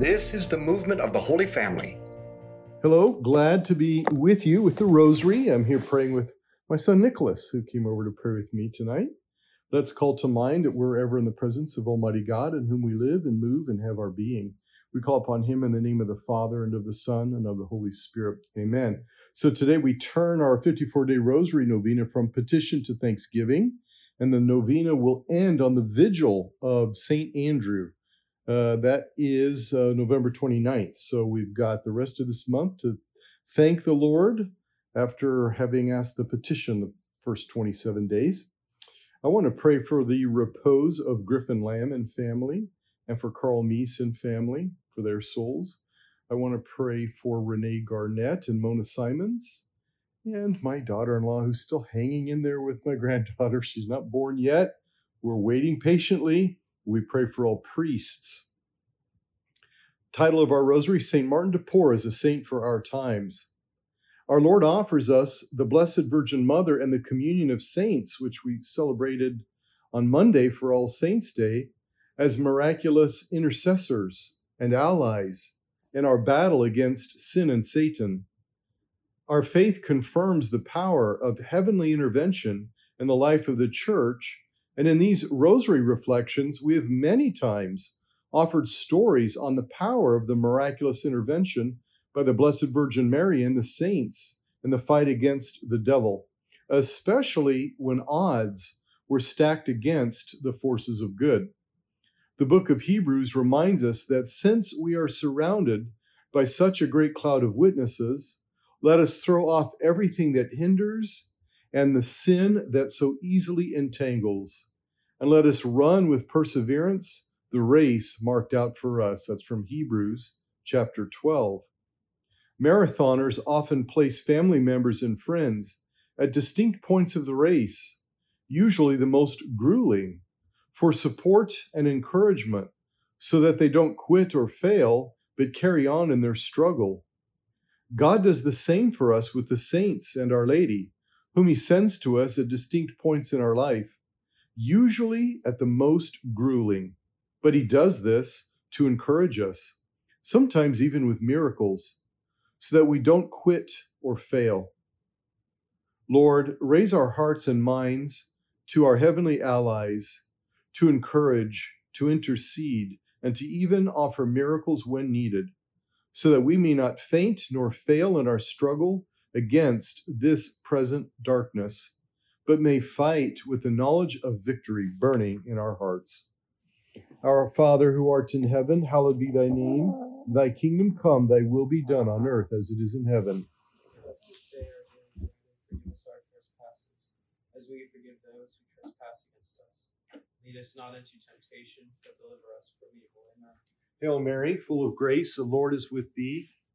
This is the movement of the Holy Family. Hello, glad to be with you with the rosary. I'm here praying with my son Nicholas, who came over to pray with me tonight. Let's call to mind that we're ever in the presence of Almighty God, in whom we live and move and have our being. We call upon him in the name of the Father and of the Son and of the Holy Spirit. Amen. So today we turn our 54 day rosary novena from petition to thanksgiving, and the novena will end on the vigil of St. Andrew. Uh, that is uh, November 29th. So we've got the rest of this month to thank the Lord after having asked the petition the first 27 days. I want to pray for the repose of Griffin Lamb and family and for Carl Meese and family for their souls. I want to pray for Renee Garnett and Mona Simons and my daughter in law, who's still hanging in there with my granddaughter. She's not born yet. We're waiting patiently. We pray for all priests. Title of our rosary St. Martin de Porres, a saint for our times. Our Lord offers us the Blessed Virgin Mother and the communion of saints, which we celebrated on Monday for All Saints' Day, as miraculous intercessors and allies in our battle against sin and Satan. Our faith confirms the power of heavenly intervention in the life of the church, and in these rosary reflections, we have many times offered stories on the power of the miraculous intervention by the Blessed Virgin Mary and the saints in the fight against the devil, especially when odds were stacked against the forces of good. The book of Hebrews reminds us that since we are surrounded by such a great cloud of witnesses, let us throw off everything that hinders and the sin that so easily entangles, and let us run with perseverance the race marked out for us. That's from Hebrews chapter 12. Marathoners often place family members and friends at distinct points of the race, usually the most grueling for support and encouragement so that they don't quit or fail, but carry on in their struggle. God does the same for us with the saints and Our Lady, whom He sends to us at distinct points in our life, usually at the most grueling. But He does this to encourage us, sometimes even with miracles, so that we don't quit or fail. Lord, raise our hearts and minds to our heavenly allies to encourage, to intercede, and to even offer miracles when needed, so that we may not faint nor fail in our struggle against this present darkness, but may fight with the knowledge of victory burning in our hearts. Our Father who art in heaven, hallowed be thy name. Thy kingdom come, thy will be done on earth as it is in heaven. As we forgive those who trespass against us Lead us not into temptation, but deliver us from evil. Amen. Hail Mary, full of grace, the Lord is with thee.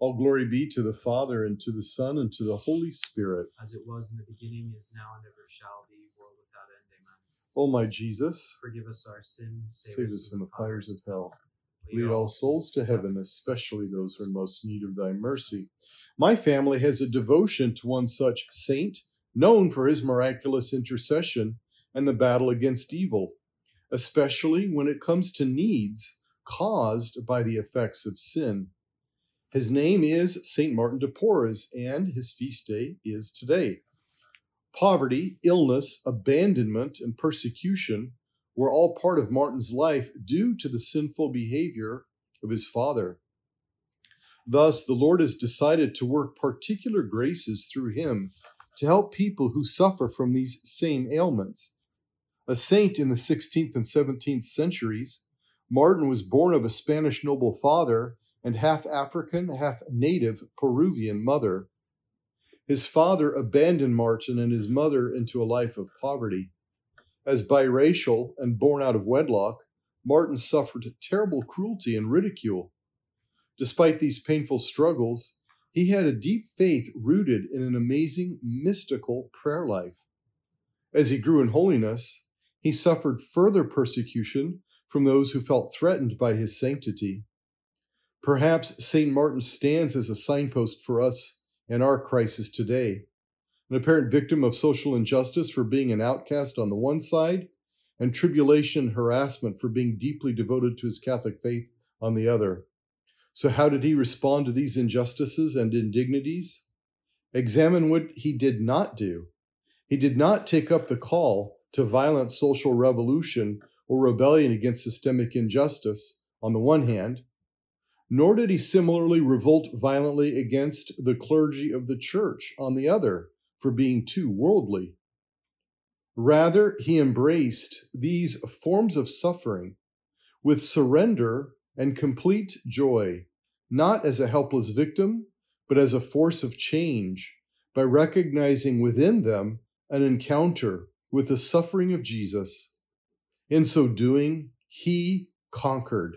All glory be to the Father, and to the Son, and to the Holy Spirit. As it was in the beginning, is now, and ever shall be, world without end. Amen. O my Jesus, Forgive us our sins, save us from the fires of hell. Lead all souls to heaven, especially those who are in most need of thy mercy. My family has a devotion to one such saint, known for his miraculous intercession and the battle against evil, especially when it comes to needs caused by the effects of sin. His name is St. Martin de Porres, and his feast day is today. Poverty, illness, abandonment, and persecution were all part of Martin's life due to the sinful behavior of his father. Thus, the Lord has decided to work particular graces through him to help people who suffer from these same ailments. A saint in the 16th and 17th centuries, Martin was born of a Spanish noble father and half African, half native Peruvian mother. His father abandoned Martin and his mother into a life of poverty. As biracial and born out of wedlock, Martin suffered terrible cruelty and ridicule. Despite these painful struggles, he had a deep faith rooted in an amazing mystical prayer life. As he grew in holiness, he suffered further persecution from those who felt threatened by his sanctity. Perhaps St. Martin stands as a signpost for us in our crisis today. An apparent victim of social injustice for being an outcast on the one side, and tribulation and harassment for being deeply devoted to his Catholic faith on the other. So, how did he respond to these injustices and indignities? Examine what he did not do. He did not take up the call to violent social revolution or rebellion against systemic injustice on the one hand, nor did he similarly revolt violently against the clergy of the church on the other for being too worldly. Rather, he embraced these forms of suffering with surrender and complete joy, not as a helpless victim, but as a force of change, by recognizing within them an encounter with the suffering of Jesus. In so doing, he conquered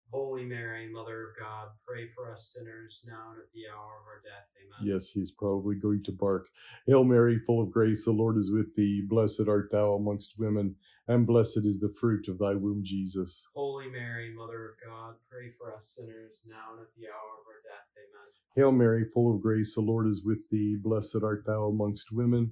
Holy Mary, Mother of God, pray for us sinners, now and at the hour of our death. Amen. Yes, he's probably going to bark. Hail Mary, full of grace, the Lord is with thee. Blessed art thou amongst women, and blessed is the fruit of thy womb, Jesus. Holy Mary, Mother of God, pray for us sinners, now and at the hour of our death. Amen. Hail Mary, full of grace, the Lord is with thee. Blessed art thou amongst women,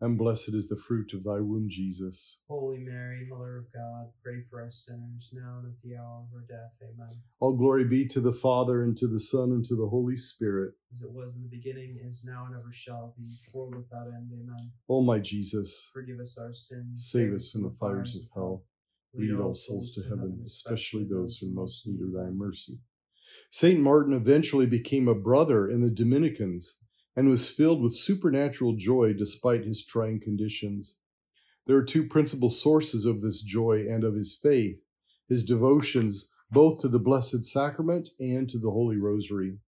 and blessed is the fruit of thy womb, Jesus. Holy Mary, Mother of God, pray for us sinners now and at the hour of our death. Amen. All glory be to the Father, and to the Son, and to the Holy Spirit. As it was in the beginning, is now, and ever shall be, world without end. Amen. O my Jesus, Forgive us our sins. save us from the fires of hell. Lead all souls to heaven, especially those who most need of thy mercy. Saint Martin eventually became a brother in the Dominicans and was filled with supernatural joy despite his trying conditions. There are two principal sources of this joy and of his faith his devotions both to the Blessed Sacrament and to the Holy Rosary.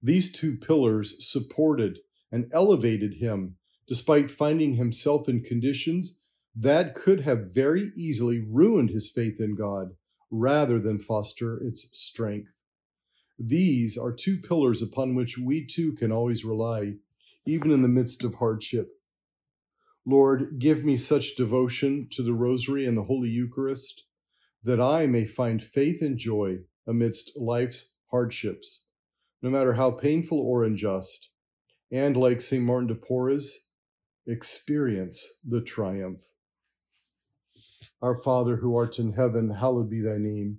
These two pillars supported and elevated him despite finding himself in conditions that could have very easily ruined his faith in God rather than foster its strength. These are two pillars upon which we too can always rely, even in the midst of hardship. Lord, give me such devotion to the Rosary and the Holy Eucharist that I may find faith and joy amidst life's hardships, no matter how painful or unjust, and like St. Martin de Porres, experience the triumph. Our Father who art in heaven, hallowed be thy name.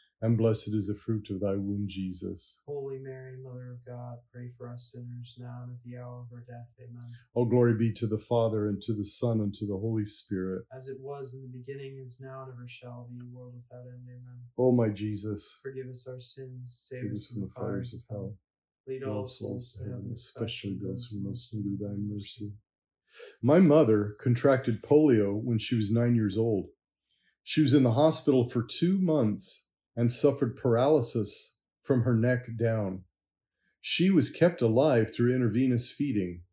and blessed is the fruit of thy womb, Jesus. Holy Mary, Mother of God, pray for us sinners now and at the hour of our death. Amen. All glory be to the Father, and to the Son, and to the Holy Spirit. As it was in the beginning, is now, and ever shall be, world without end. Amen. O my Jesus, Forgive us our sins, save, save us from the fires of hell. Lead all souls to heaven, especially those who most need thy mercy. My mother contracted polio when she was nine years old. She was in the hospital for two months and suffered paralysis from her neck down. She was kept alive through intravenous feeding.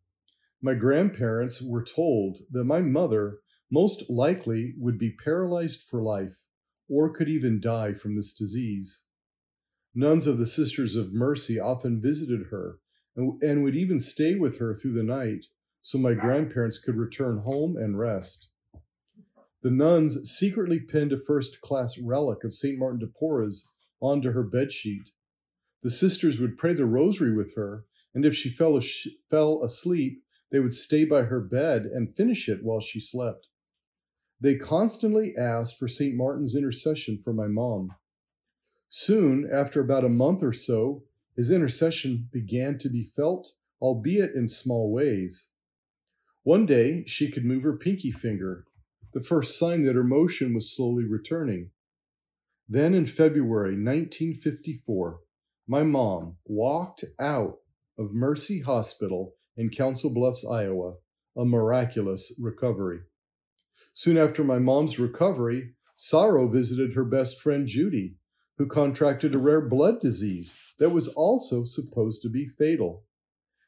My grandparents were told that my mother most likely would be paralyzed for life or could even die from this disease. Nuns of the Sisters of Mercy often visited her and, would even stay with her through the night so my grandparents could return home and rest. The nuns secretly pinned a first class relic of St. Martin de Porres onto her bedsheet. The sisters would pray the rosary with her, and if she fell, ash- fell asleep, they would stay by her bed and finish it while she slept. They constantly asked for St. Martin's intercession for my mom. Soon, after about a month or so, his intercession began to be felt, albeit in small ways. One day, she could move her pinky finger, the first sign that her motion was slowly returning. Then in February 1954, my mom walked out of Mercy Hospital in Council Bluffs, Iowa, a miraculous recovery. Soon after my mom's recovery, Sorrow visited her best friend Judy, who contracted a rare blood disease that was also supposed to be fatal.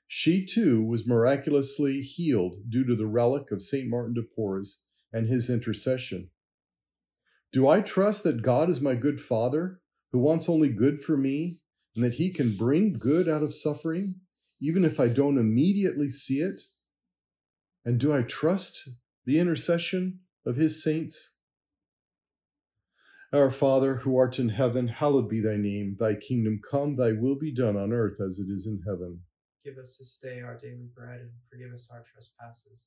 She too was miraculously healed due to the relic of St. Martin de Porres and his intercession. Do I trust that God is my good Father, who wants only good for me, and that He can bring good out of suffering, even if I don't immediately see it? And do I trust the intercession of His saints? Our Father, who art in heaven, hallowed be thy name. Thy kingdom come, thy will be done on earth as it is in heaven. Give us this day our daily bread, and forgive us our trespasses,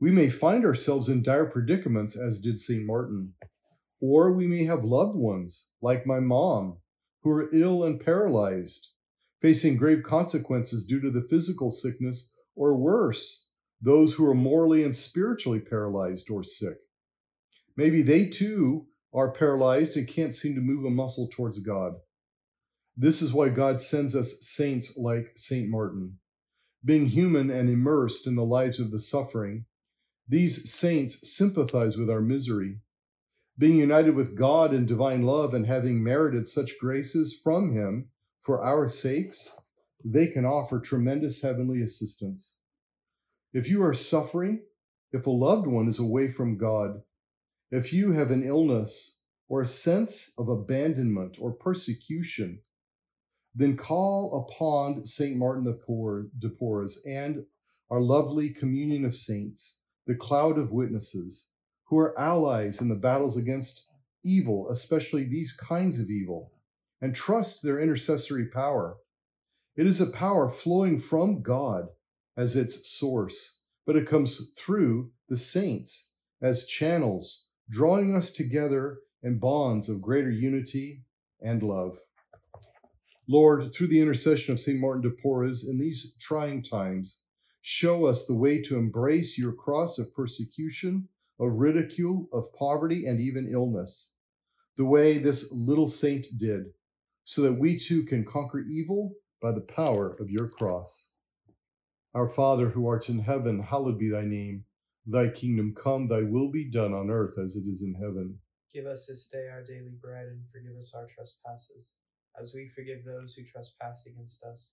we may find ourselves in dire predicaments, as did St. Martin. Or we may have loved ones, like my mom, who are ill and paralyzed, facing grave consequences due to the physical sickness, or worse, those who are morally and spiritually paralyzed or sick. Maybe they too are paralyzed and can't seem to move a muscle towards God. This is why God sends us saints like St. Martin. Being human and immersed in the lives of the suffering, these saints sympathize with our misery. Being united with God in divine love and having merited such graces from Him for our sakes, they can offer tremendous heavenly assistance. If you are suffering, if a loved one is away from God, if you have an illness or a sense of abandonment or persecution, then call upon St. Martin de Porres and our lovely communion of saints, the cloud of witnesses, who are allies in the battles against evil, especially these kinds of evil, and trust their intercessory power. It is a power flowing from God as its source, but it comes through the saints as channels, drawing us together in bonds of greater unity and love. Lord, through the intercession of St. Martin de Porres in these trying times, Show us the way to embrace your cross of persecution, of ridicule, of poverty, and even illness, the way this little saint did, so that we too can conquer evil by the power of your cross. Our Father who art in heaven, hallowed be thy name. Thy kingdom come, thy will be done on earth as it is in heaven. Give us this day our daily bread, and forgive us our trespasses, as we forgive those who trespass against us.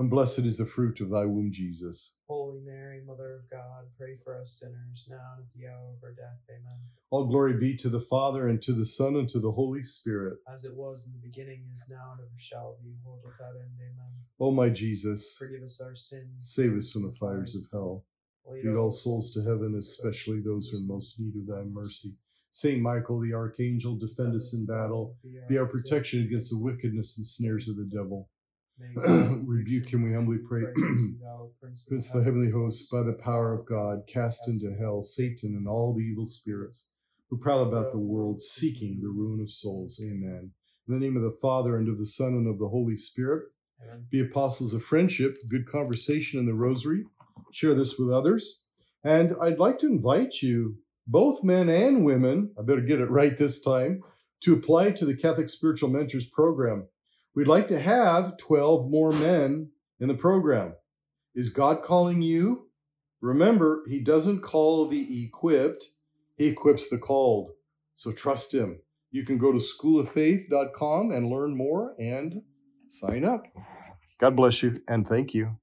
and blessed is the fruit of thy womb, Jesus. Holy Mary, Mother of God, pray for us sinners now and at the hour of our death. Amen. All glory be to the Father, and to the Son, and to the Holy Spirit. As it was in the beginning, is now, and ever shall be, world without end. Amen. O my Jesus, Forgive us our sins. save us from the fires of hell. Lead all souls to heaven, especially those who are in most need of thy mercy. Saint Michael the Archangel, defend us in battle. Be our protection against the wickedness and snares of the devil. Rebuke him, we humbly pray. Prince the heavenly hosts, by the power of God, cast into hell Satan and all the evil spirits who prowl about the world seeking the ruin of souls. Amen. In the name of the Father, and of the Son, and of the Holy Spirit, Amen. be apostles of friendship, good conversation in the rosary. Share this with others. And I'd like to invite you, both men and women, I better get it right this time, to apply to the Catholic Spiritual Mentors program. We'd like to have 12 more men in the program. Is God calling you? Remember, He doesn't call the equipped, He equips the called. So trust Him. You can go to schooloffaith.com and learn more and sign up. God bless you and thank you.